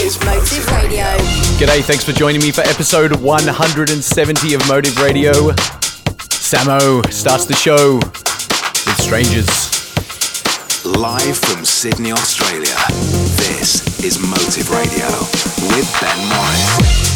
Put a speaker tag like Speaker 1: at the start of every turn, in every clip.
Speaker 1: is Motive Radio.
Speaker 2: G'day, thanks for joining me for episode 170 of Motive Radio. Samo starts the show with strangers.
Speaker 3: Live from Sydney, Australia, this is Motive Radio with Ben Morris.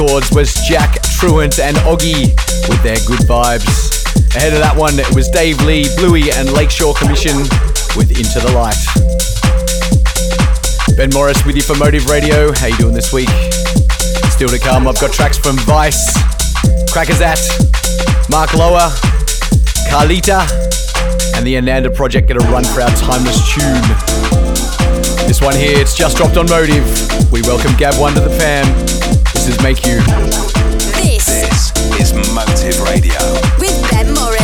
Speaker 2: Records, was Jack Truant and Oggy with their Good Vibes. Ahead of that one, it was Dave Lee, Bluey, and Lakeshore Commission with Into the Light. Ben Morris with you for Motive Radio. How you doing this week? Still to come, I've got tracks from Vice, Crackazat, Mark Lower, Carlita, and the Ananda Project get a run for our timeless tune. This one here, it's just dropped on Motive. We welcome Gab One to the fam. This is Make You.
Speaker 1: This,
Speaker 3: this is Motive Radio.
Speaker 1: With Ben Morris.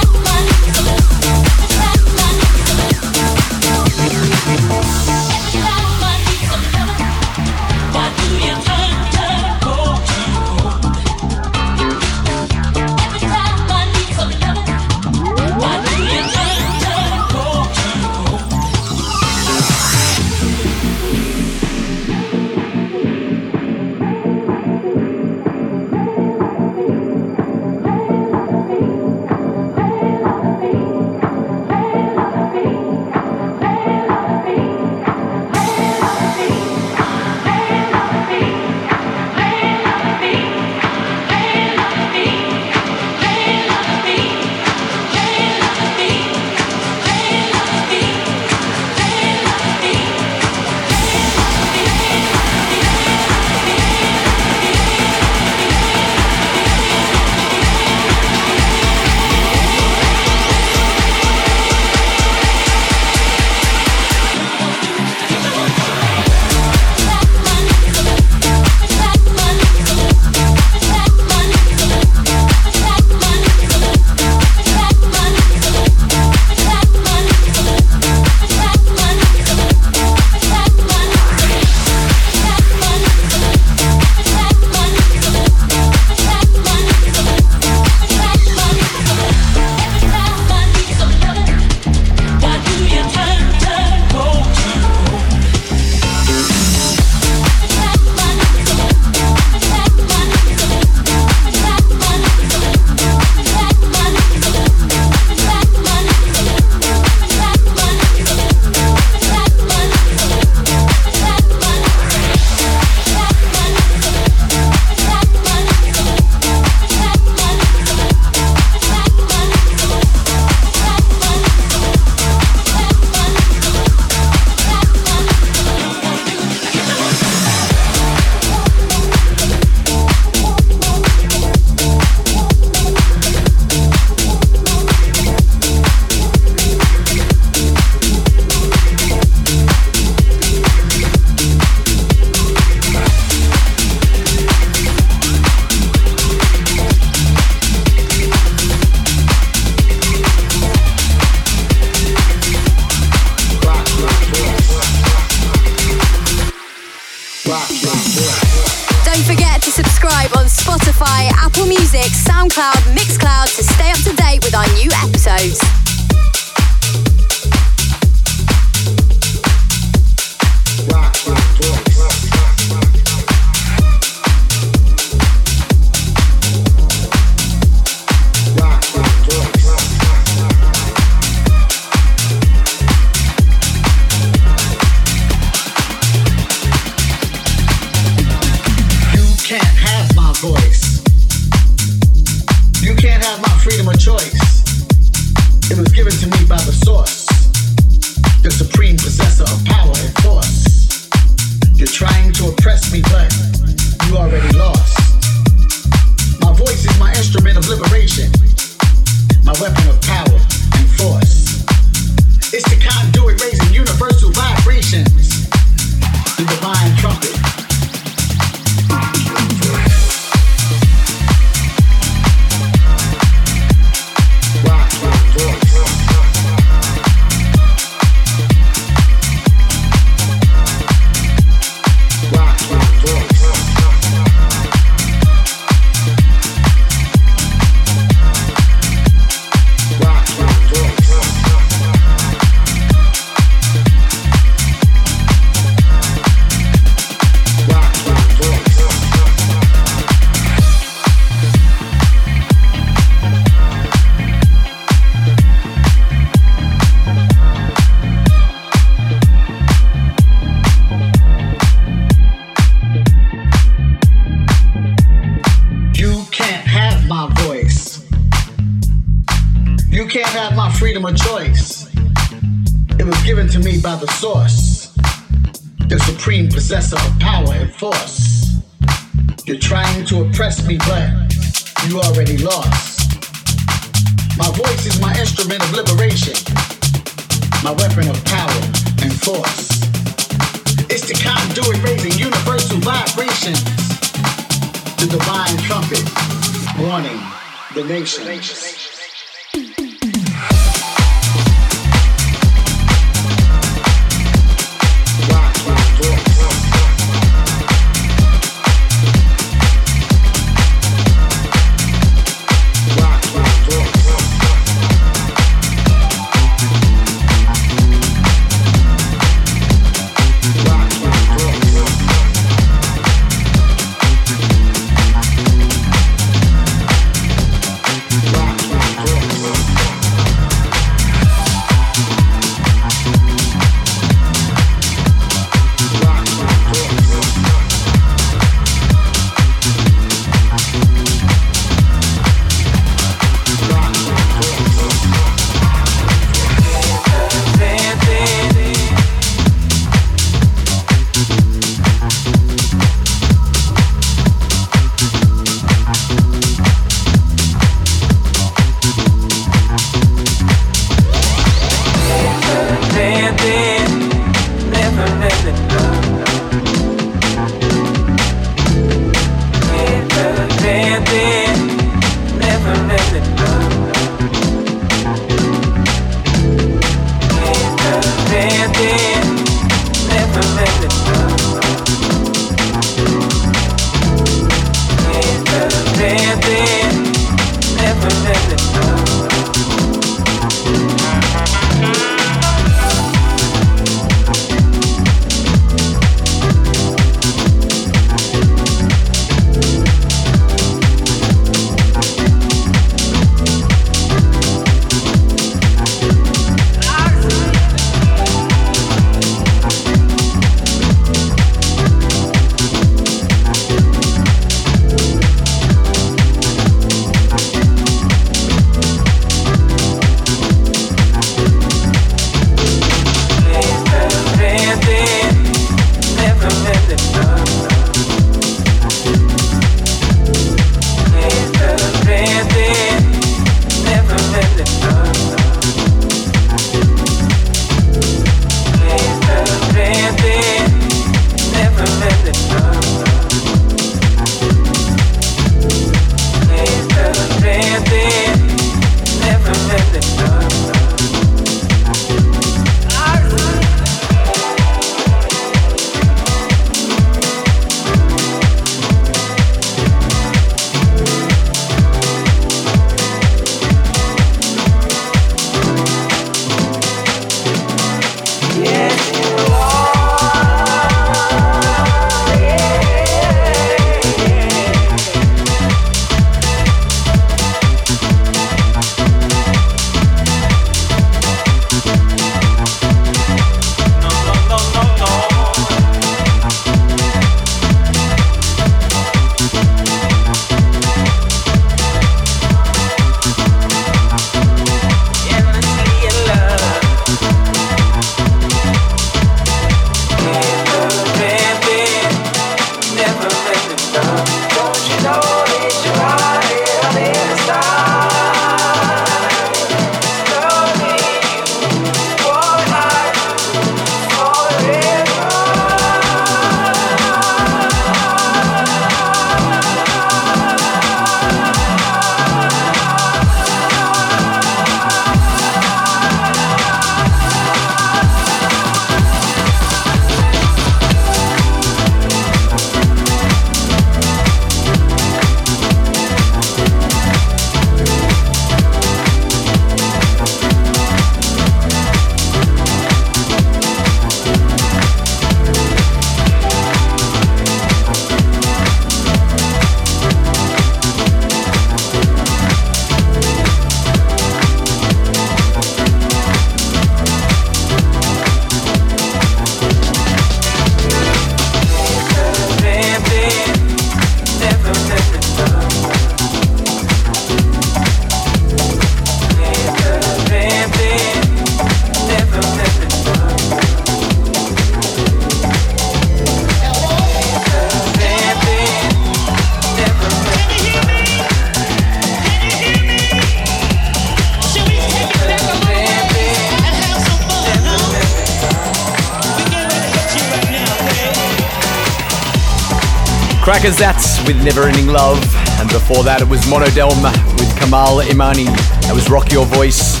Speaker 2: Crackazats with Never Ending Love. And before that, it was Monodelm with Kamal Imani. That was Rock Your Voice.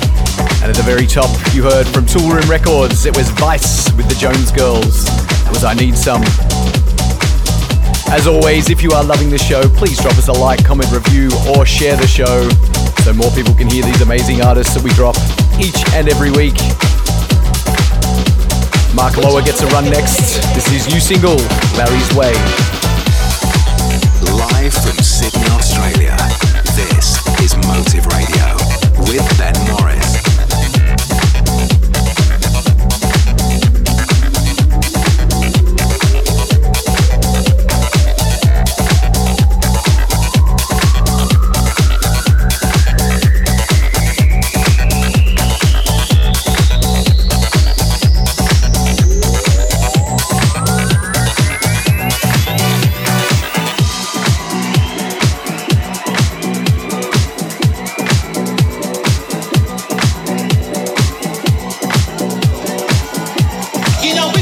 Speaker 2: And at the very top, you heard from Toolroom Records, it was Vice with the Jones Girls. That was I Need Some. As always, if you are loving the show, please drop us a like, comment, review, or share the show so more people can hear these amazing artists that we drop each and every week. Mark Lower gets a run next. This is new single, Larry's Way.
Speaker 4: Sydney, Australia, this is Motive Radio with Ben
Speaker 3: we know.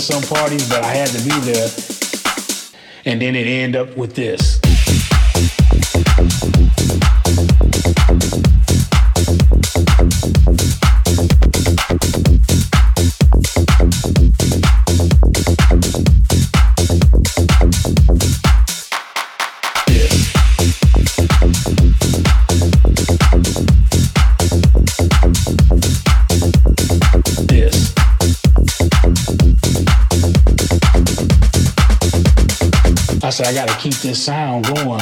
Speaker 5: Some parties, but I had to be there. And then it ended up with this. I got to keep this sound going.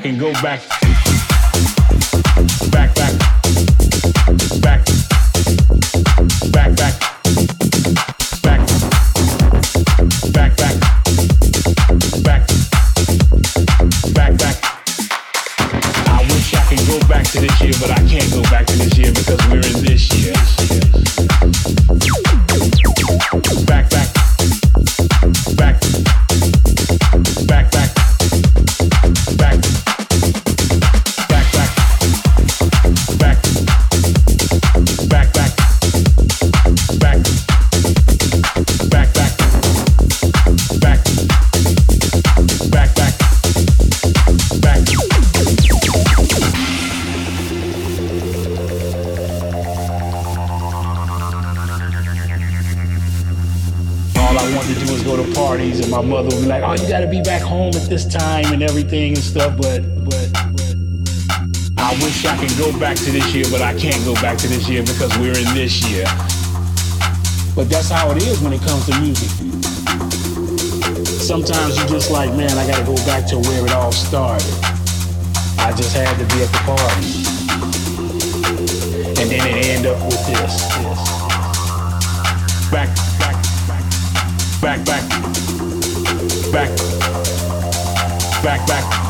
Speaker 5: I can go back stuff, but but but I wish I could go back to this year, but I can't go back to this year because we're in this year. But that's how it is when it comes to music. Sometimes you're just like, man, I gotta go back to where it all started. I just had to be at the party. And then it end up with this. this. Back, back, back, back, back back, back, back.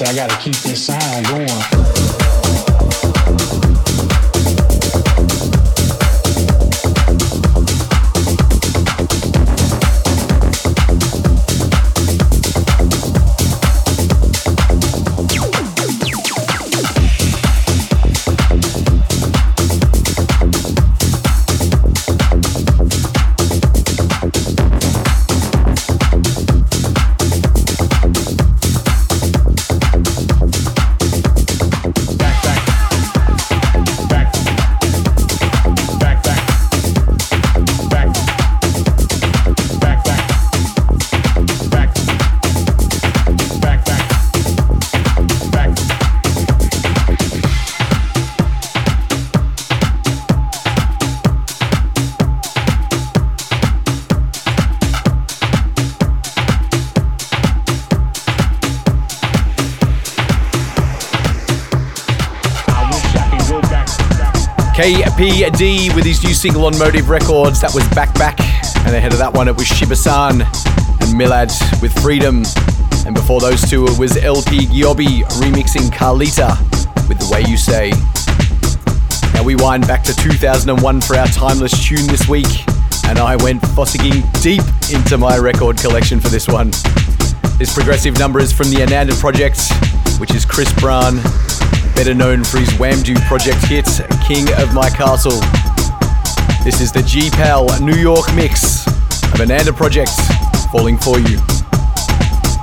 Speaker 5: I I gotta keep this sound going.
Speaker 2: KPD with his new single on Motive Records. That was Back Back. And ahead of that one, it was Shiba-san and Milad with Freedom. And before those two, it was LP Giobbi remixing Carlita with The Way You Say. Now we wind back to 2001 for our timeless tune this week. And I went fossicking deep into my record collection for this one. This progressive number is from the Ananda Project, which is Chris Brann, better known for his Wamdue project hit, King of My Castle. This is the G Pal New York mix of Ananda Project, Falling For You.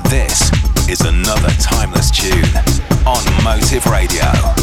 Speaker 3: This is another timeless tune on Motive Radio.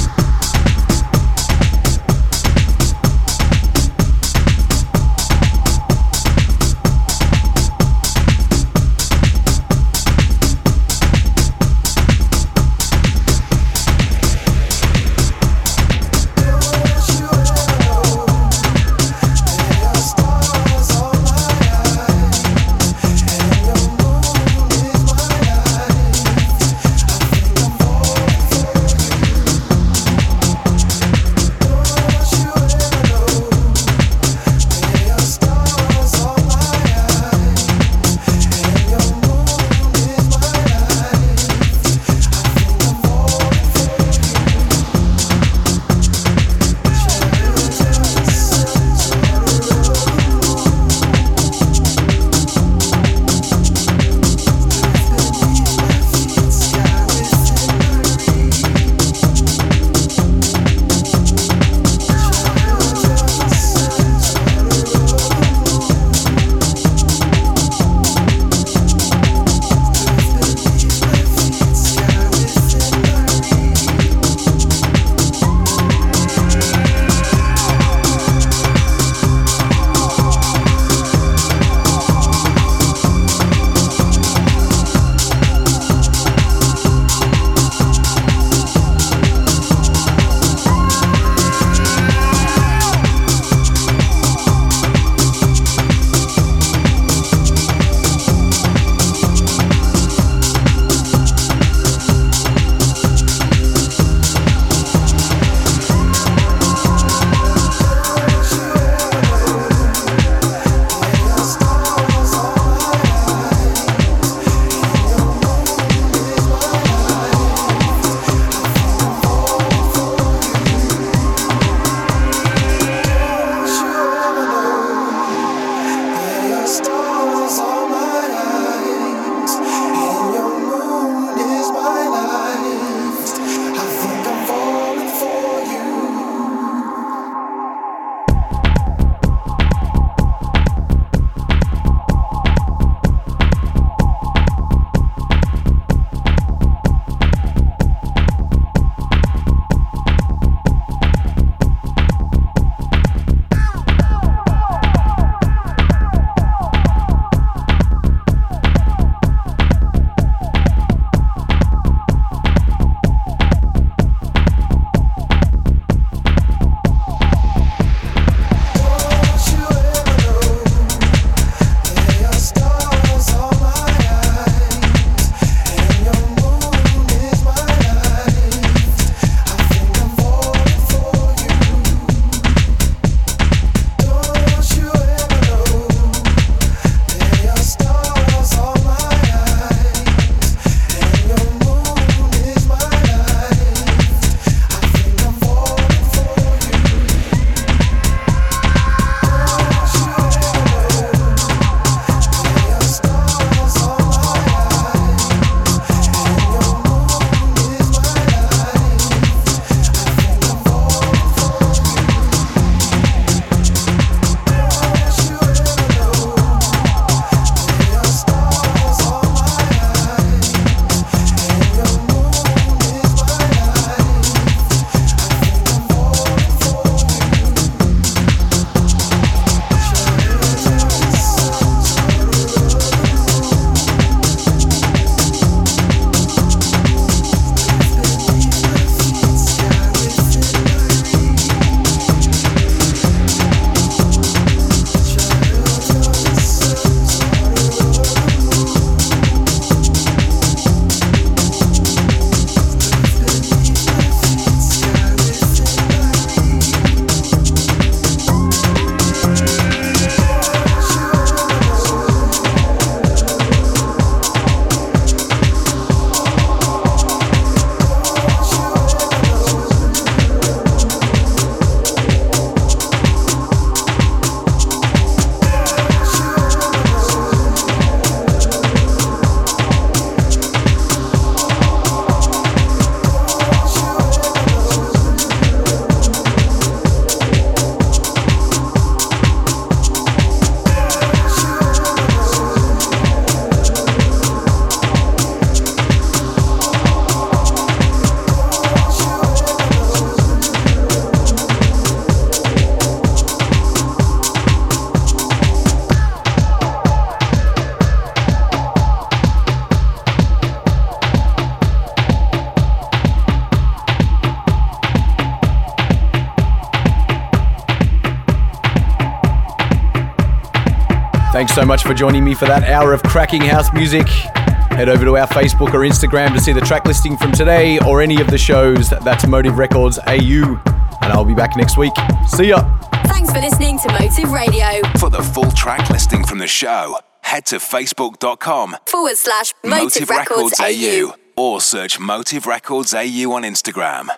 Speaker 2: So much for joining me for that hour of cracking house music. Head over to our Facebook or Instagram to see the track listing from today or any of the shows. That's Motive Records AU. And I'll be back next week. See ya.
Speaker 1: Thanks for listening to Motive Radio.
Speaker 4: For the full track listing from the show, head to facebook.com
Speaker 1: forward slash Motive, Motive Records, Records AU.
Speaker 4: or search Motive Records AU on Instagram.